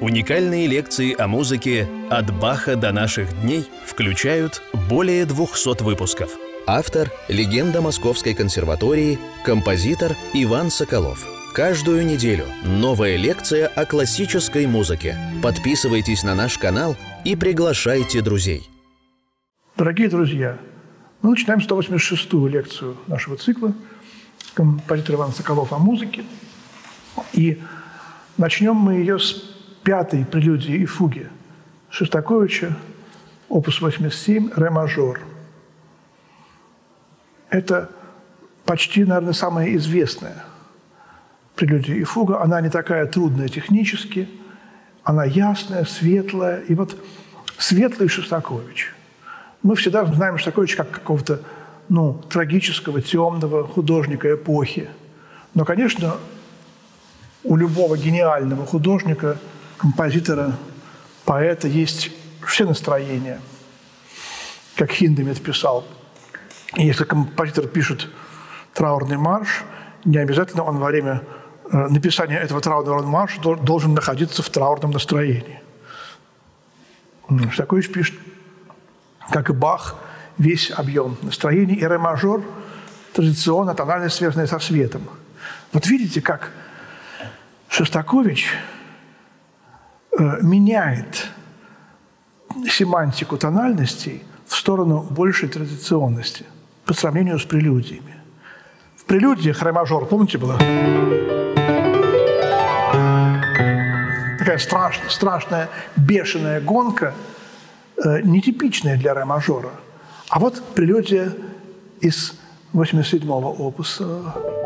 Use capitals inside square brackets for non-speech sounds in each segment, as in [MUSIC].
Уникальные лекции о музыке «От Баха до наших дней» включают более 200 выпусков. Автор – легенда Московской консерватории, композитор Иван Соколов. Каждую неделю новая лекция о классической музыке. Подписывайтесь на наш канал и приглашайте друзей. Дорогие друзья, мы начинаем 186-ю лекцию нашего цикла композитор Иван Соколов о музыке. И начнем мы ее с пятой прелюдии и фуги Шостаковича, опус 87, ре мажор. Это почти, наверное, самая известная прелюдия и фуга. Она не такая трудная технически, она ясная, светлая. И вот светлый Шостакович. Мы всегда знаем Шостаковича как какого-то ну, трагического, темного художника эпохи. Но, конечно, у любого гениального художника – композитора, поэта есть все настроения. Как Хиндемит писал, если композитор пишет траурный марш, не обязательно он во время э, написания этого траурного марша должен находиться в траурном настроении. Шостакович пишет, как и Бах, весь объем настроений, и ре-мажор традиционно тональность, связанная со светом. Вот видите, как Шостакович – меняет семантику тональностей в сторону большей традиционности по сравнению с прелюдиями. В прелюдиях ре-мажор, помните, было? Такая страшная, страшная, бешеная гонка, э, нетипичная для ре-мажора. А вот прелюдия из 87-го опуса.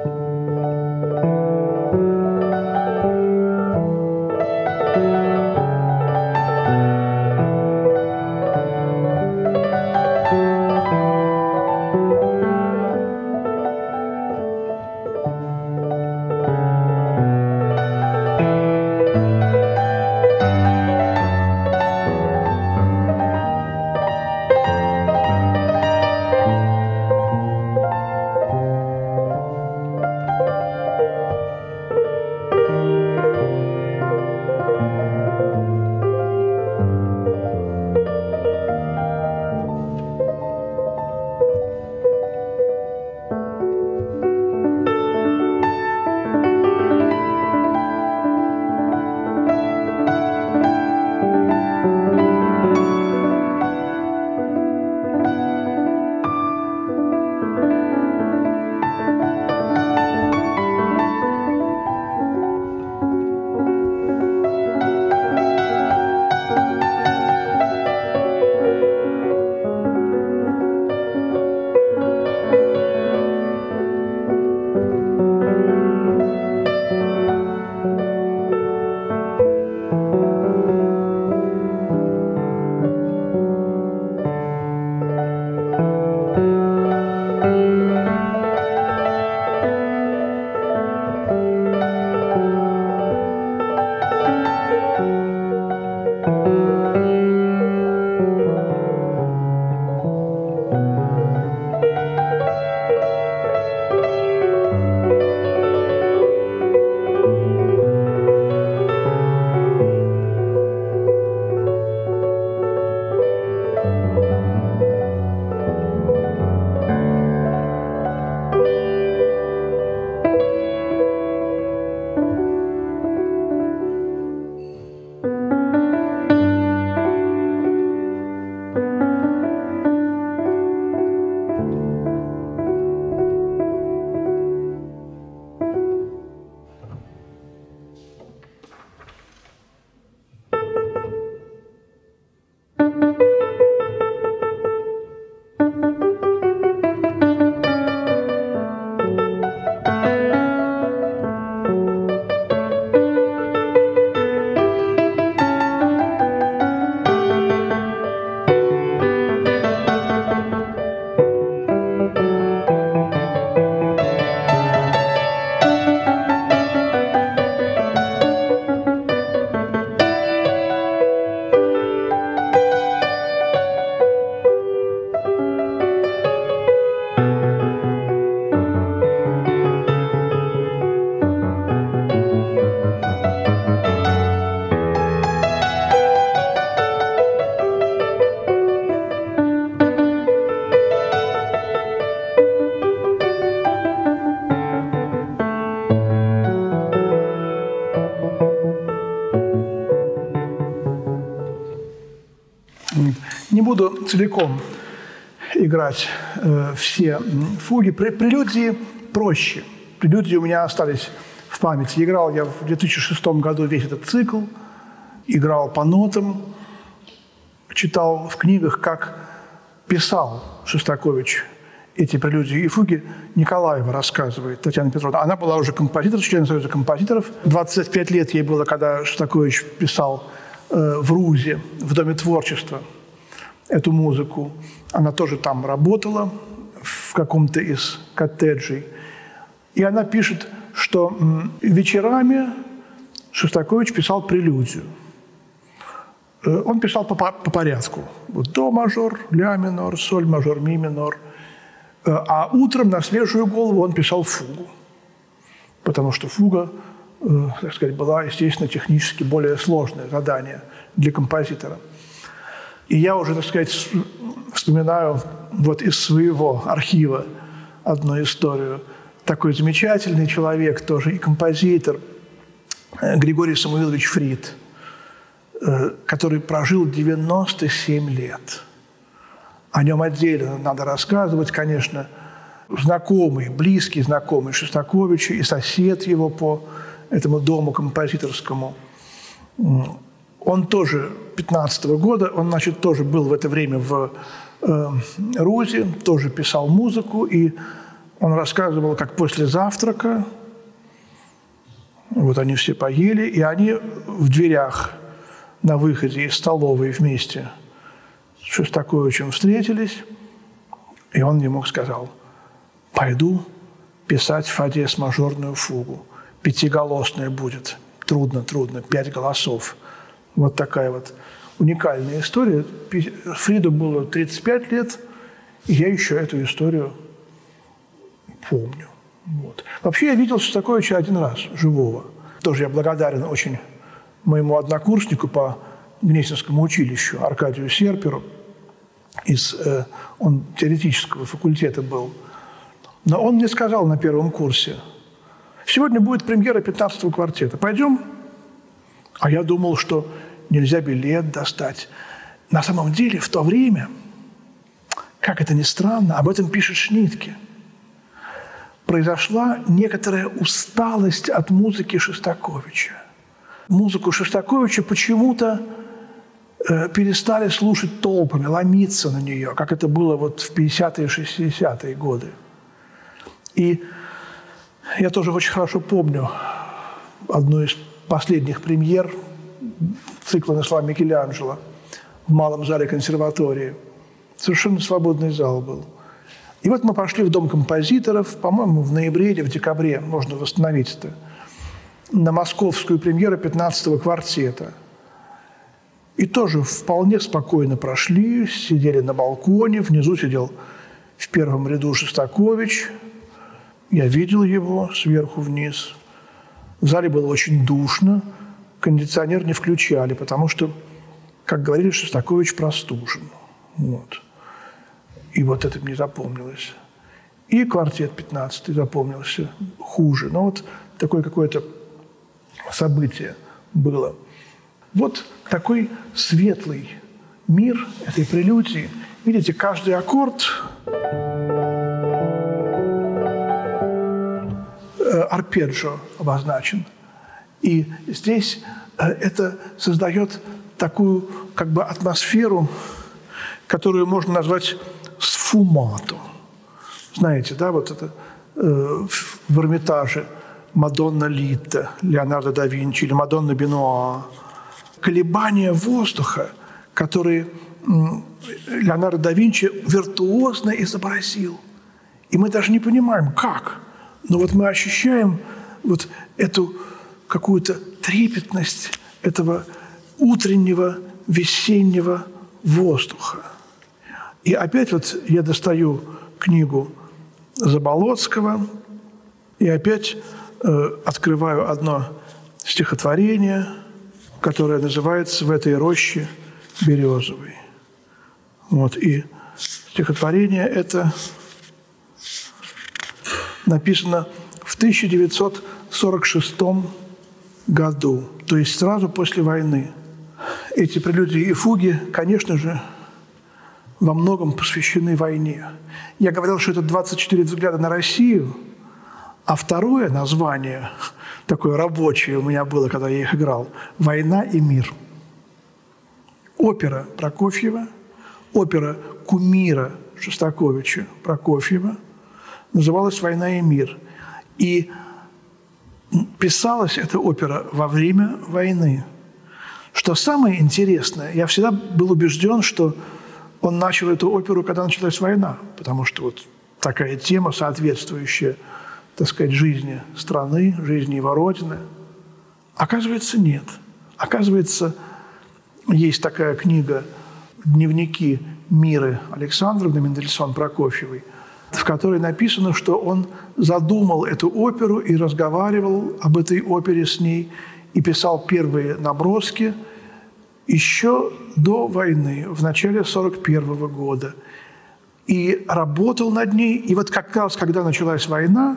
Буду целиком играть э, все фуги. Прелюдии проще. Прелюдии у меня остались в памяти. Играл я в 2006 году весь этот цикл, играл по нотам, читал в книгах, как писал Шостакович эти прелюдии и фуги Николаева рассказывает, Татьяна Петровна. Она была уже композитор, член Союза композиторов. 25 лет ей было, когда Шостакович писал э, в РУЗе, в Доме творчества, эту музыку. Она тоже там работала, в каком-то из коттеджей. И она пишет, что вечерами Шостакович писал прелюдию. Э, он писал по, по порядку. До мажор, ля минор, соль мажор, ми минор – Э, а утром на свежую голову он писал фугу, потому что фуга, э, так сказать, была, естественно, технически более сложное задание для композитора. И я уже, так сказать, вспоминаю вот из своего архива одну историю. Такой замечательный человек, тоже и композитор, э, Григорий Самуилович Фрид, который прожил 97 лет – о нем отдельно надо рассказывать, конечно. Знакомый, близкий знакомый Шостаковича и сосед его по этому дому композиторскому. Он тоже 15 -го года, он, значит, тоже был в это время в э, Рузе, тоже писал музыку, и он рассказывал, как после завтрака, вот они все поели, и они в дверях на выходе из столовой вместе – Шостаковичем встретились, и он ему сказал, пойду писать Фадес мажорную фугу. Пятиголосная будет. Трудно, трудно. Пять голосов. Вот такая вот уникальная история. Фриду было 35 лет, и я еще эту историю помню. Вот. Вообще я видел Шостаковича один раз, живого. Тоже я благодарен очень моему однокурснику по Гнесинскому училищу Аркадию Серперу. Из, э, он теоретического факультета был. Но он мне сказал на первом курсе, сегодня будет премьера 15-го квартета. Пойдем? А я думал, что нельзя билет достать. На самом деле в то время, как это ни странно, об этом пишет Шнитке, произошла некоторая усталость от музыки Шостаковича. Музыку Шостаковича почему-то Э, перестали слушать толпами, ломиться на нее, как это было вот в 50-е, 60-е годы. И я тоже очень хорошо помню одну из последних премьер цикла «Нашла Микеланджело» в малом зале консерватории. Совершенно свободный зал был. И вот мы пошли в Дом композиторов, по-моему, в ноябре или в декабре, можно восстановить это, на московскую премьеру 15-го квартета – и тоже вполне спокойно прошли, сидели на балконе, внизу сидел в первом ряду Шостакович. Я видел его сверху вниз. В зале было очень душно, кондиционер не включали, потому что, как говорили, Шостакович простужен. Вот. И вот это мне запомнилось. И квартет 15 запомнился хуже. Но вот такое какое-то событие было – вот такой светлый мир этой прелюдии. Видите, каждый аккорд э, арпеджио обозначен. И здесь э, это создает такую как бы атмосферу, которую можно назвать сфумату. Знаете, да, вот это э, в Эрмитаже Мадонна Литта, Леонардо да Винчи или Мадонна Бенуа – колебания воздуха, которые Леонардо да Винчи виртуозно изобразил. И мы даже не понимаем, как. Но вот мы ощущаем вот эту какую-то трепетность этого утреннего весеннего воздуха. И опять вот я достаю книгу Заболоцкого и опять э, открываю одно стихотворение – которая называется «В этой роще березовой». Вот, и стихотворение это написано в 1946 году, то есть сразу после войны. Эти прелюдии и фуги, конечно же, во многом посвящены войне. Я говорил, что это 24 взгляда на Россию, а второе название, такое рабочее у меня было, когда я их играл, «Война и мир». Опера Прокофьева, опера кумира Шостаковича Прокофьева называлась «Война и мир». И писалась эта опера во время войны. Что самое интересное, я всегда был убежден, что он начал эту оперу, когда началась война, потому что вот такая тема, соответствующая, так сказать, жизни страны, жизни его родины. Оказывается, нет. Оказывается, есть такая книга «Дневники Миры» Александровны Мендельсон Прокофьевой, в которой написано, что он задумал эту оперу и разговаривал об этой опере с ней, и писал первые наброски – еще до войны, в начале 1941 года. И работал над ней. И вот как раз, когда началась война,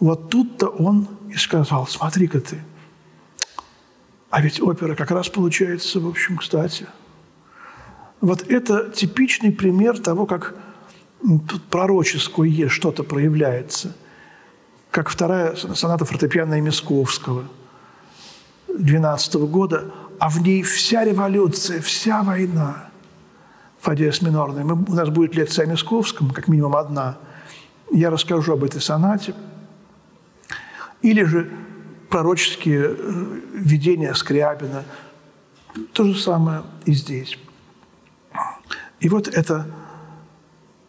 вот тут-то он и сказал, смотри-ка ты, а ведь опера как раз получается, в общем, кстати. Вот это типичный пример того, как тут пророческое что-то проявляется. Как вторая соната фортепиано Мисковского 12 года – а в ней вся революция, вся война. Фадеус минорный. Мы, у нас будет лекция о Мисковском, как минимум одна. Я расскажу об этой сонате. Или же пророческие э, видения Скрябина. То же самое и здесь. И вот эта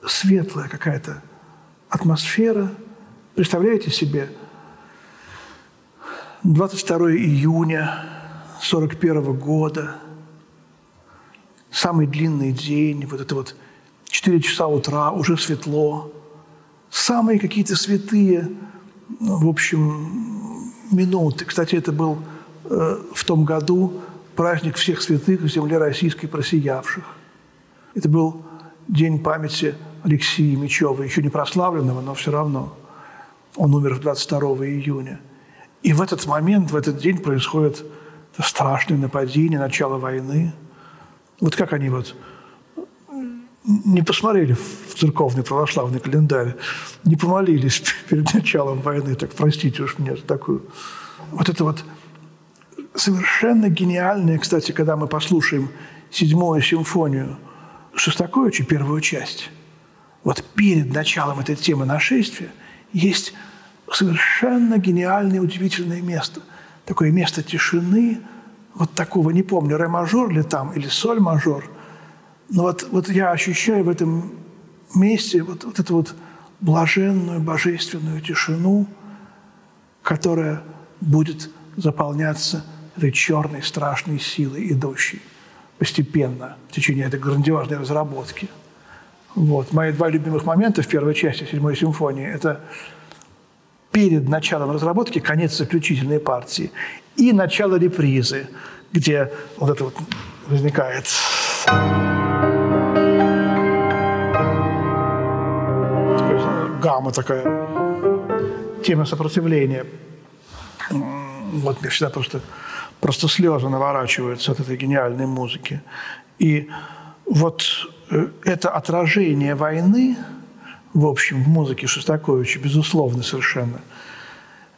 светлая какая-то атмосфера. Представляете себе, 22 июня 41 года, самый длинный день, вот это вот 4 часа утра, уже светло, самые какие-то святые, ну, в общем, минуты. Кстати, это был э, в том году праздник всех святых в земле российской просиявших. Это был день памяти Алексея Мечева, еще не прославленного, но все равно. Он умер 22 июня. И в этот момент, в этот день происходит страшное нападение, начало войны. Вот как они вот не посмотрели в церковный православный календарь, не помолились [LAUGHS] перед началом войны, так простите уж мне такую. Вот это вот совершенно гениальное, кстати, когда мы послушаем седьмую симфонию Шостаковича, первую часть, вот перед началом этой темы нашествия есть совершенно гениальное, удивительное место – такое место тишины, вот такого, не помню, ре-мажор ли там или соль-мажор, но вот, вот я ощущаю в этом месте вот, вот эту вот блаженную, божественную тишину, которая будет заполняться этой черной, страшной силой, идущей постепенно в течение этой грандиозной разработки. Вот. Мои два любимых момента в первой части седьмой симфонии – это перед началом разработки конец заключительной партии и начало репризы, где вот это вот возникает гамма такая, тема сопротивления. Вот мне всегда просто, просто слезы наворачиваются от этой гениальной музыки. И вот это отражение войны – в общем, в музыке Шостаковича, безусловно, совершенно.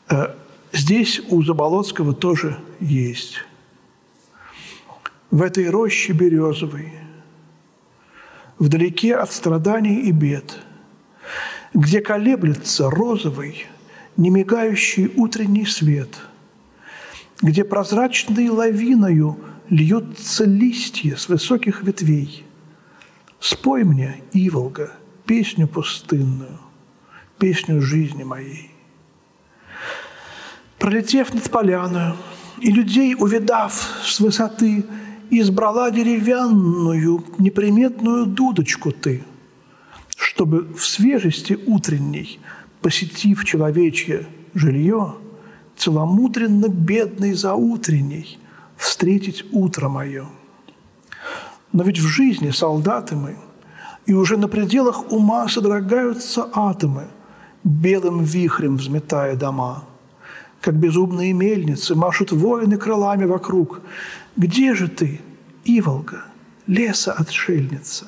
Э, здесь у Заболоцкого тоже есть. В этой роще березовой, вдалеке от страданий и бед, где колеблется розовый, немигающий утренний свет, где прозрачной лавиною льются листья с высоких ветвей. Спой мне, Иволга, песню пустынную, песню жизни моей. Пролетев над поляную, и людей, увидав с высоты, избрала деревянную неприметную дудочку ты, чтобы в свежести утренней, посетив человечье жилье, целомудренно бедный за утренней встретить утро мое. Но ведь в жизни солдаты мы – и уже на пределах ума содрогаются атомы, белым вихрем взметая дома. Как безумные мельницы машут воины крылами вокруг. Где же ты, Иволга, леса отшельница,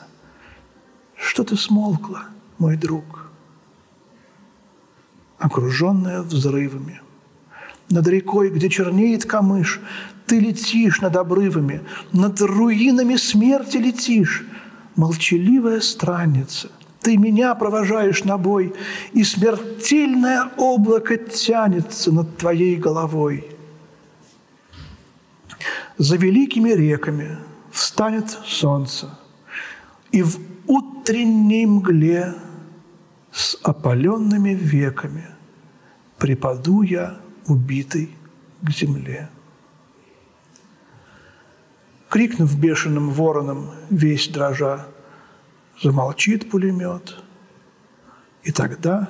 что ты смолкла, мой друг, окруженная взрывами. Над рекой, где чернеет камыш, ты летишь над обрывами, над руинами смерти летишь, молчаливая странница. Ты меня провожаешь на бой, и смертельное облако тянется над твоей головой. За великими реками встанет солнце, и в утренней мгле с опаленными веками припаду я, убитый, к земле. Крикнув бешеным вороном, весь дрожа, замолчит пулемет, и тогда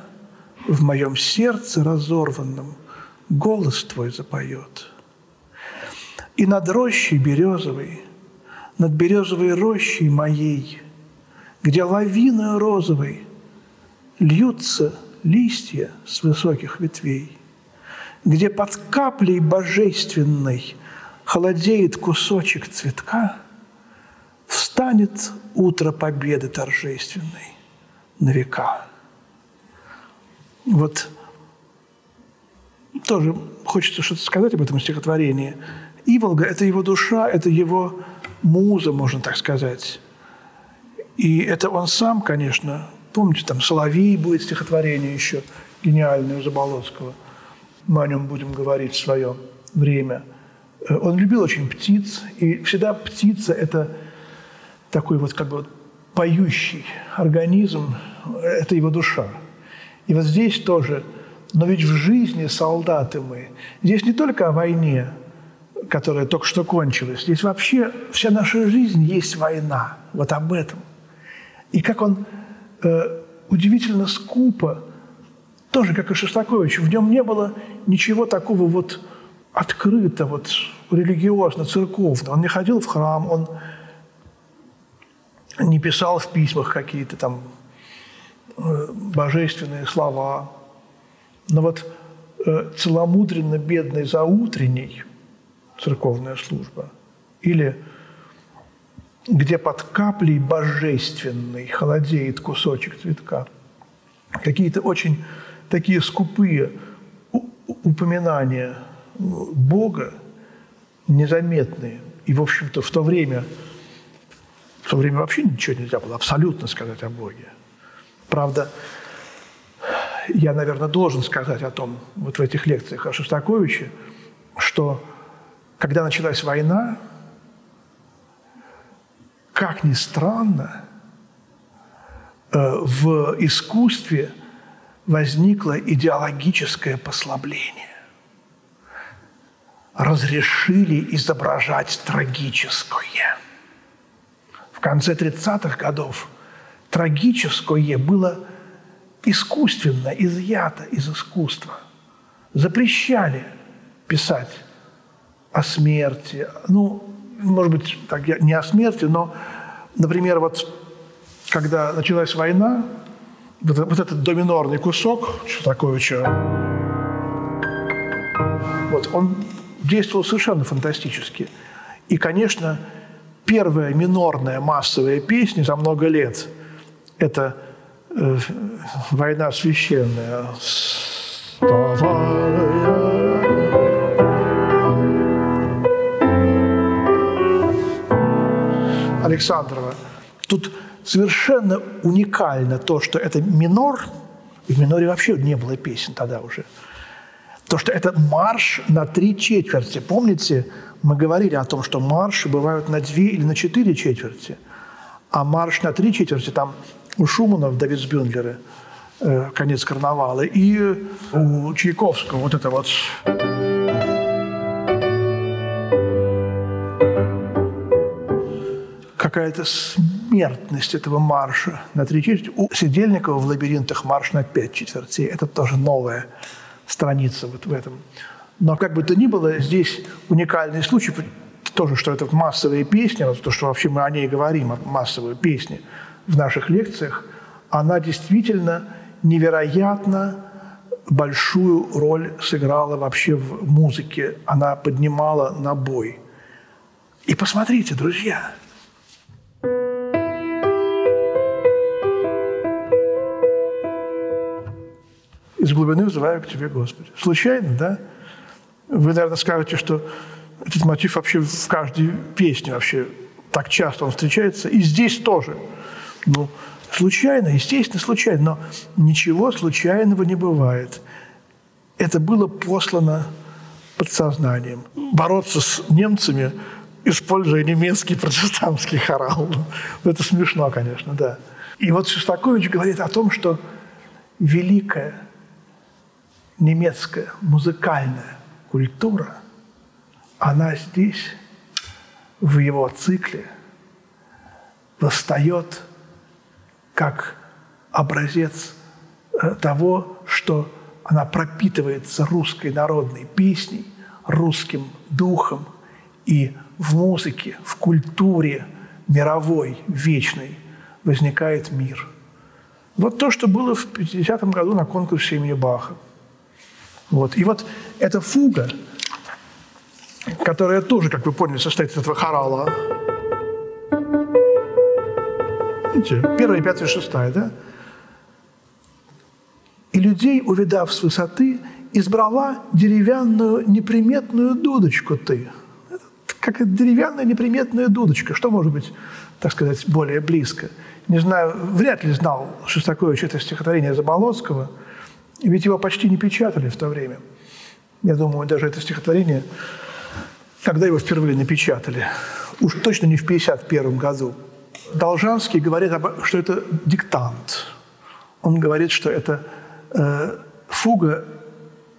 в моем сердце разорванном голос твой запоет. И над рощей березовой, над березовой рощей моей, где лавиною розовой льются листья с высоких ветвей, где под каплей божественной холодеет кусочек цветка, встанет утро победы торжественной на века. Вот тоже хочется что-то сказать об этом стихотворении. Иволга – это его душа, это его муза, можно так сказать. И это он сам, конечно, помните, там «Соловей» будет стихотворение еще гениальное у Заболоцкого. Мы о нем будем говорить в свое время. Э, он любил очень птиц, и всегда птица – это такой вот как бы поющий организм, это его душа. И вот здесь тоже, но ведь в жизни солдаты мы. Здесь не только о войне, которая только что кончилась, здесь вообще вся наша жизнь есть война. Вот об этом. И как он э, удивительно скупо, тоже как и Шостакович, в нем не было ничего такого вот открыто, вот религиозно, церковно. Он не ходил в храм, он не писал в письмах какие-то там э, божественные слова. Но вот э, целомудренно бедный заутренний церковная служба или где под каплей божественной холодеет кусочек цветка. Какие-то очень такие скупые упоминания Бога, незаметные. И, в общем-то, в то время – в то время вообще ничего нельзя было абсолютно сказать о Боге. Правда, я, наверное, должен сказать о том, вот в этих лекциях о Шостаковиче, что когда началась война, как ни странно, э, в искусстве возникло идеологическое послабление. Разрешили изображать трагическое – в конце 30-х годов трагическое было искусственно изъято из искусства. Запрещали писать о смерти. Ну, может быть, так, не о смерти, но, например, вот когда началась война, вот, вот этот доминорный кусок Шостаковича, вот, он действовал совершенно фантастически. И, конечно, первая минорная массовая песня за много лет – это э, «Война священная». Александрова. Тут совершенно уникально то, что это минор, и в миноре вообще не было песен тогда уже. То, что это марш на три четверти. Помните, мы говорили о том, что марши бывают на две или на четыре четверти, а марш на три четверти, там у Шумана в Давидсбюндлере э, «Конец карнавала», и у Чайковского вот это вот какая-то смертность этого марша на три четверти. У Сидельникова в «Лабиринтах» марш на пять четвертей. Это тоже новая страница вот в этом. Но как бы то ни было, здесь уникальный случай, тоже, что это массовые песни, вот то, что вообще мы о ней говорим, массовые песни в наших лекциях, она действительно невероятно большую роль сыграла вообще в музыке. Она поднимала на бой. И посмотрите, друзья, из глубины взываю к Тебе, Господи. Случайно, да? Вы, наверное, скажете, что этот мотив вообще в каждой песне вообще так часто он встречается, и здесь тоже. Ну, случайно, естественно, случайно, но ничего случайного не бывает. Это было послано подсознанием. Бороться с немцами, используя немецкий протестантский хорал. Ну, это смешно, конечно, да. И вот Шостакович говорит о том, что великая немецкая музыкальная культура, она здесь, в его цикле, восстает как образец э, того, что она пропитывается русской народной песней, русским духом, и в музыке, в культуре мировой, вечной возникает мир. Вот то, что было в 50-м году на конкурсе имени Баха. Вот. И вот эта фуга, которая тоже, как вы поняли, состоит из этого хорала. Видите, первая, пятая, шестая, да? И людей, увидав с высоты, избрала деревянную неприметную дудочку ты. Как деревянная неприметная дудочка. Что может быть, так сказать, более близко? Не знаю, вряд ли знал Шостакович это стихотворение Заболоцкого – ведь его почти не печатали в то время. Я думаю, даже это стихотворение, когда его впервые напечатали, уж точно не в 1951 году, Должанский говорит, что это диктант. Он говорит, что это э, фуга,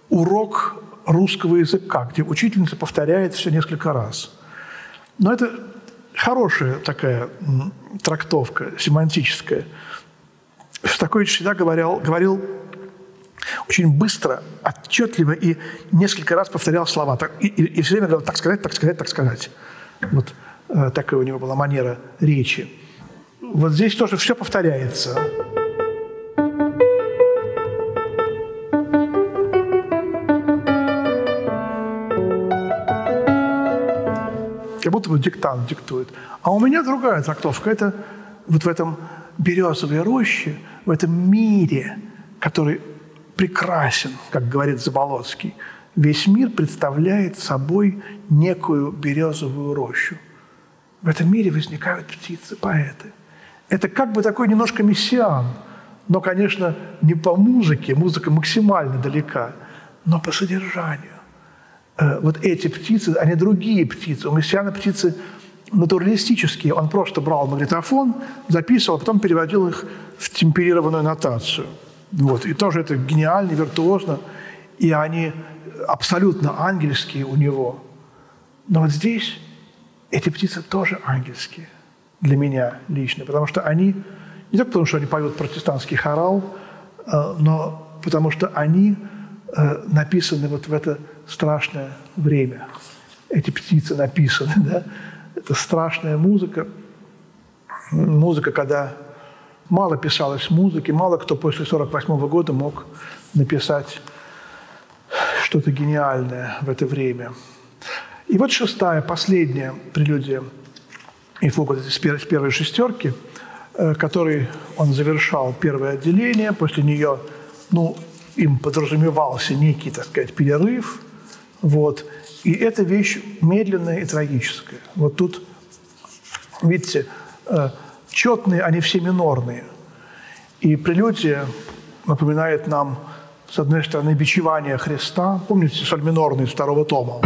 урок русского языка, где учительница повторяет все несколько раз. Но это хорошая такая трактовка, семантическая. Шостакович всегда говорил, говорил очень быстро, отчетливо и несколько раз повторял слова. И, и, и все время говорил «так сказать, так сказать, так сказать». Вот э, такая у него была манера речи. Вот здесь тоже все повторяется. Как будто бы диктант диктует. А у меня другая трактовка. Это вот в этом березовой роще, в этом мире, который прекрасен, как говорит Заболоцкий. Весь мир представляет собой некую березовую рощу. В этом мире возникают птицы, поэты. Это как бы такой немножко мессиан, но, конечно, не по музыке, музыка максимально далека, но по содержанию. Э, вот эти птицы, они другие птицы. У мессиана птицы натуралистические. Он просто брал магнитофон, записывал, а потом переводил их в темперированную нотацию – вот. И тоже это гениально, виртуозно. И они абсолютно ангельские у него. Но вот здесь эти птицы тоже ангельские для меня лично, потому что они, не только потому, что они поют протестантский хорал, э, но потому что они э, написаны вот в это страшное время. Эти птицы написаны, [LAUGHS] да? Это страшная музыка. Музыка, когда мало писалось музыки, мало кто после 1948 года мог написать что-то гениальное в это время. И вот шестая, последняя прелюдия и фуга с первой шестерки, э, которой он завершал первое отделение. После нее, ну, им подразумевался некий, так сказать, перерыв. Вот. И эта вещь медленная и трагическая. Вот тут, видите, э, четные, они все минорные. И прелюдия напоминает нам, с одной стороны, бичевание Христа. Помните соль минорный второго тома?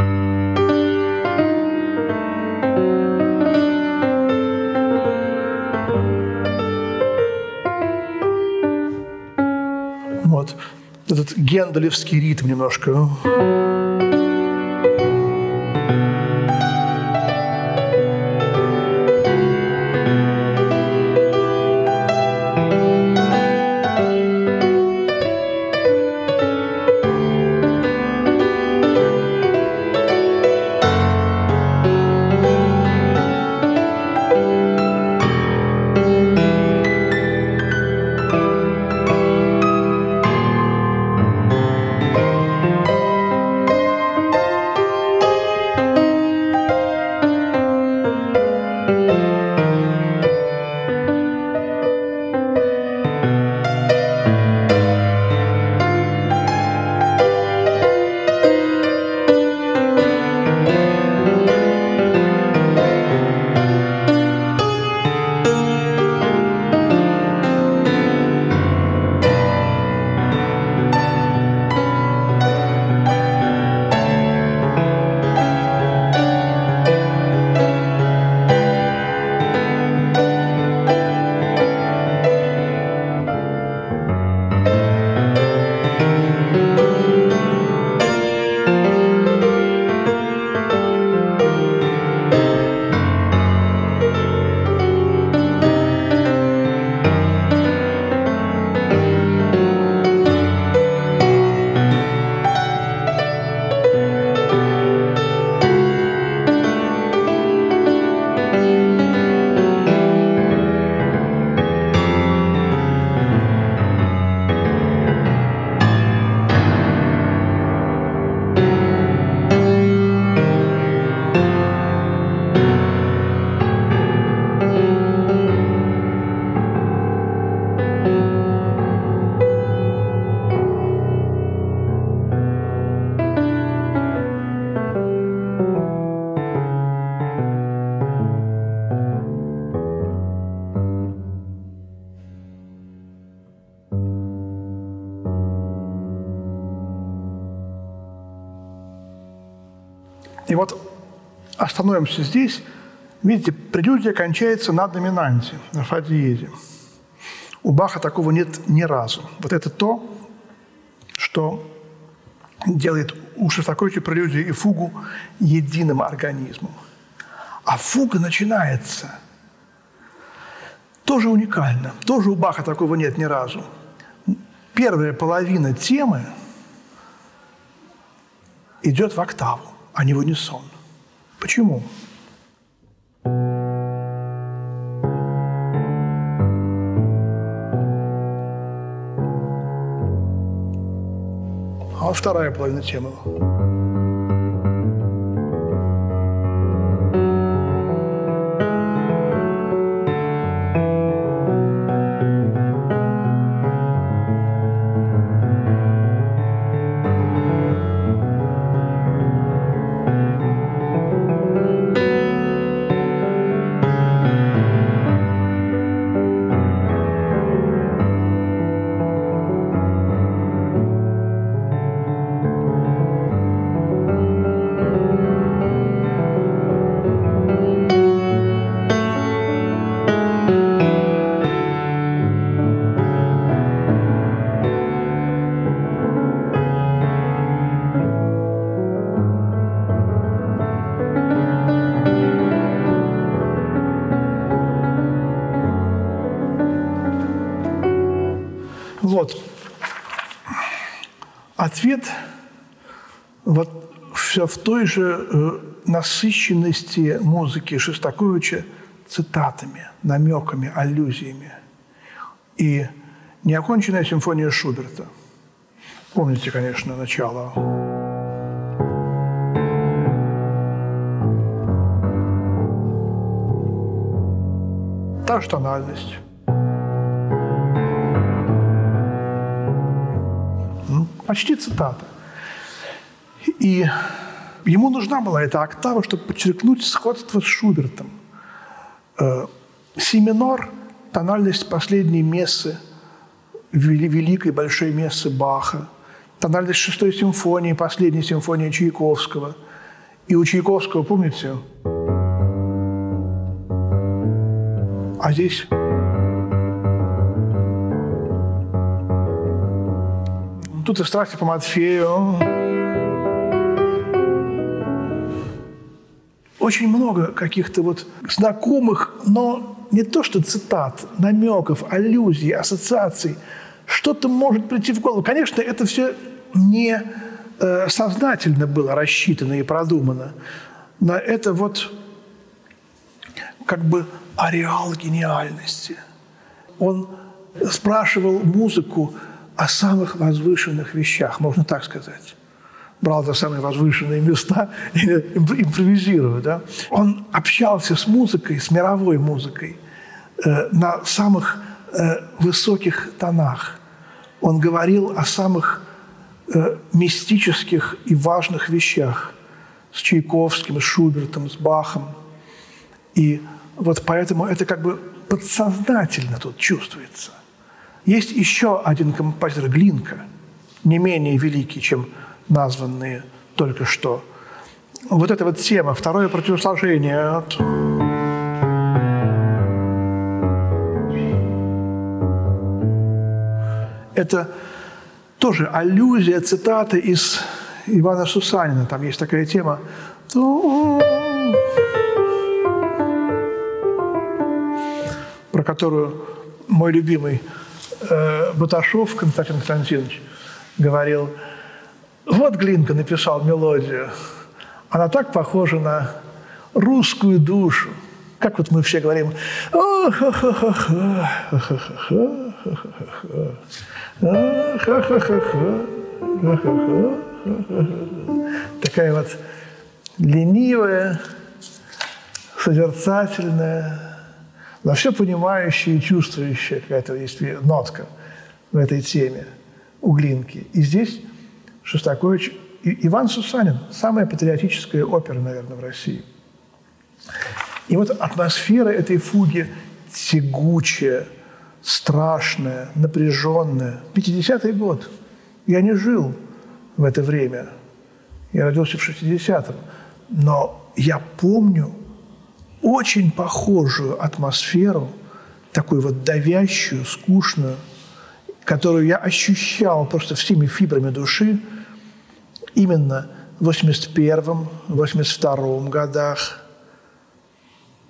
Вот. Этот генделевский ритм немножко. И вот остановимся здесь. Видите, прелюдия кончается на доминанте, на фа диезе. У Баха такого нет ни разу. Вот это то, что делает у Шостаковича прелюдию и фугу единым организмом. А фуга начинается тоже уникально. Тоже у Баха такого нет ни разу. Первая половина темы идет в октаву, а не в унисон. Почему? А вторая половина темы. Ответ вот все в той же э, насыщенности музыки Шостаковича цитатами, намеками, аллюзиями. И неоконченная симфония Шуберта. Помните, конечно, начало. Та же тональность. Почти цитата. И ему нужна была эта октава, чтобы подчеркнуть сходство с Шубертом. Э, си минор – тональность последней мессы, великой большой мессы Баха, тональность шестой симфонии, последней симфонии Чайковского. И у Чайковского, помните, а здесь Тут и страсти по Матфею. Очень много каких-то вот знакомых, но не то что цитат, намеков, аллюзий, ассоциаций. Что-то может прийти в голову. Конечно, это все не э, сознательно было рассчитано и продумано. Но это вот как бы ареал гениальности. Он спрашивал музыку, о самых возвышенных вещах, можно так сказать. Брал за самые возвышенные места и импровизировал. Да? Он общался с музыкой, с мировой музыкой э, на самых э, высоких тонах. Он говорил о самых э, мистических и важных вещах с Чайковским, с Шубертом, с Бахом. И вот поэтому это как бы подсознательно тут чувствуется. Есть еще один композитор Глинка, не менее великий, чем названные только что. Вот эта вот тема, второе противосложение. Это тоже аллюзия, цитата из Ивана Сусанина. Там есть такая тема. Про которую мой любимый э, Баташов Константин Константинович говорил, вот Глинка написал мелодию, она так похожа на русскую душу. Как вот мы все говорим, такая вот ленивая, созерцательная, но все понимающая и чувствующая какая-то есть нотка в этой теме у Глинки. И здесь Шостакович и Иван Сусанин – самая патриотическая опера, наверное, в России. И вот атмосфера этой фуги тягучая, страшная, напряженная. 50-й год. Я не жил в это время. Я родился в 60-м. но я помню очень похожую атмосферу, такую вот давящую, скучную, которую я ощущал просто всеми фибрами души именно в 81-м, 82-м годах.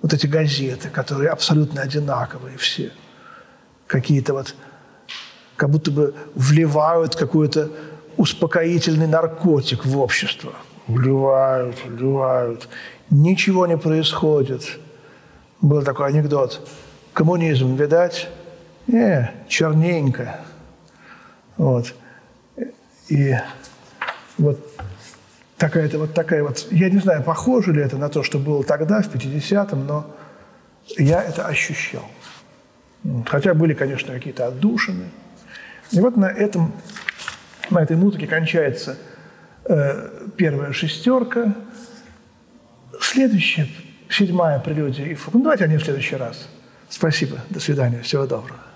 Вот эти газеты, которые абсолютно одинаковые все. Какие-то вот, как будто бы вливают какой-то успокоительный наркотик в общество. Вливают, вливают. Ничего не происходит. Был такой анекдот. Коммунизм, видать? Не, черненько. Вот. И вот такая-то вот такая вот, я не знаю, похоже ли это на то, что было тогда, в 50-м, но я это ощущал. Хотя были, конечно, какие-то отдушины. И вот на, этом, на этой музыке кончается э, первая шестерка. Следующая, седьмая прелюдия и фуг. Ну, давайте они в следующий раз. Спасибо. До свидания. Всего доброго.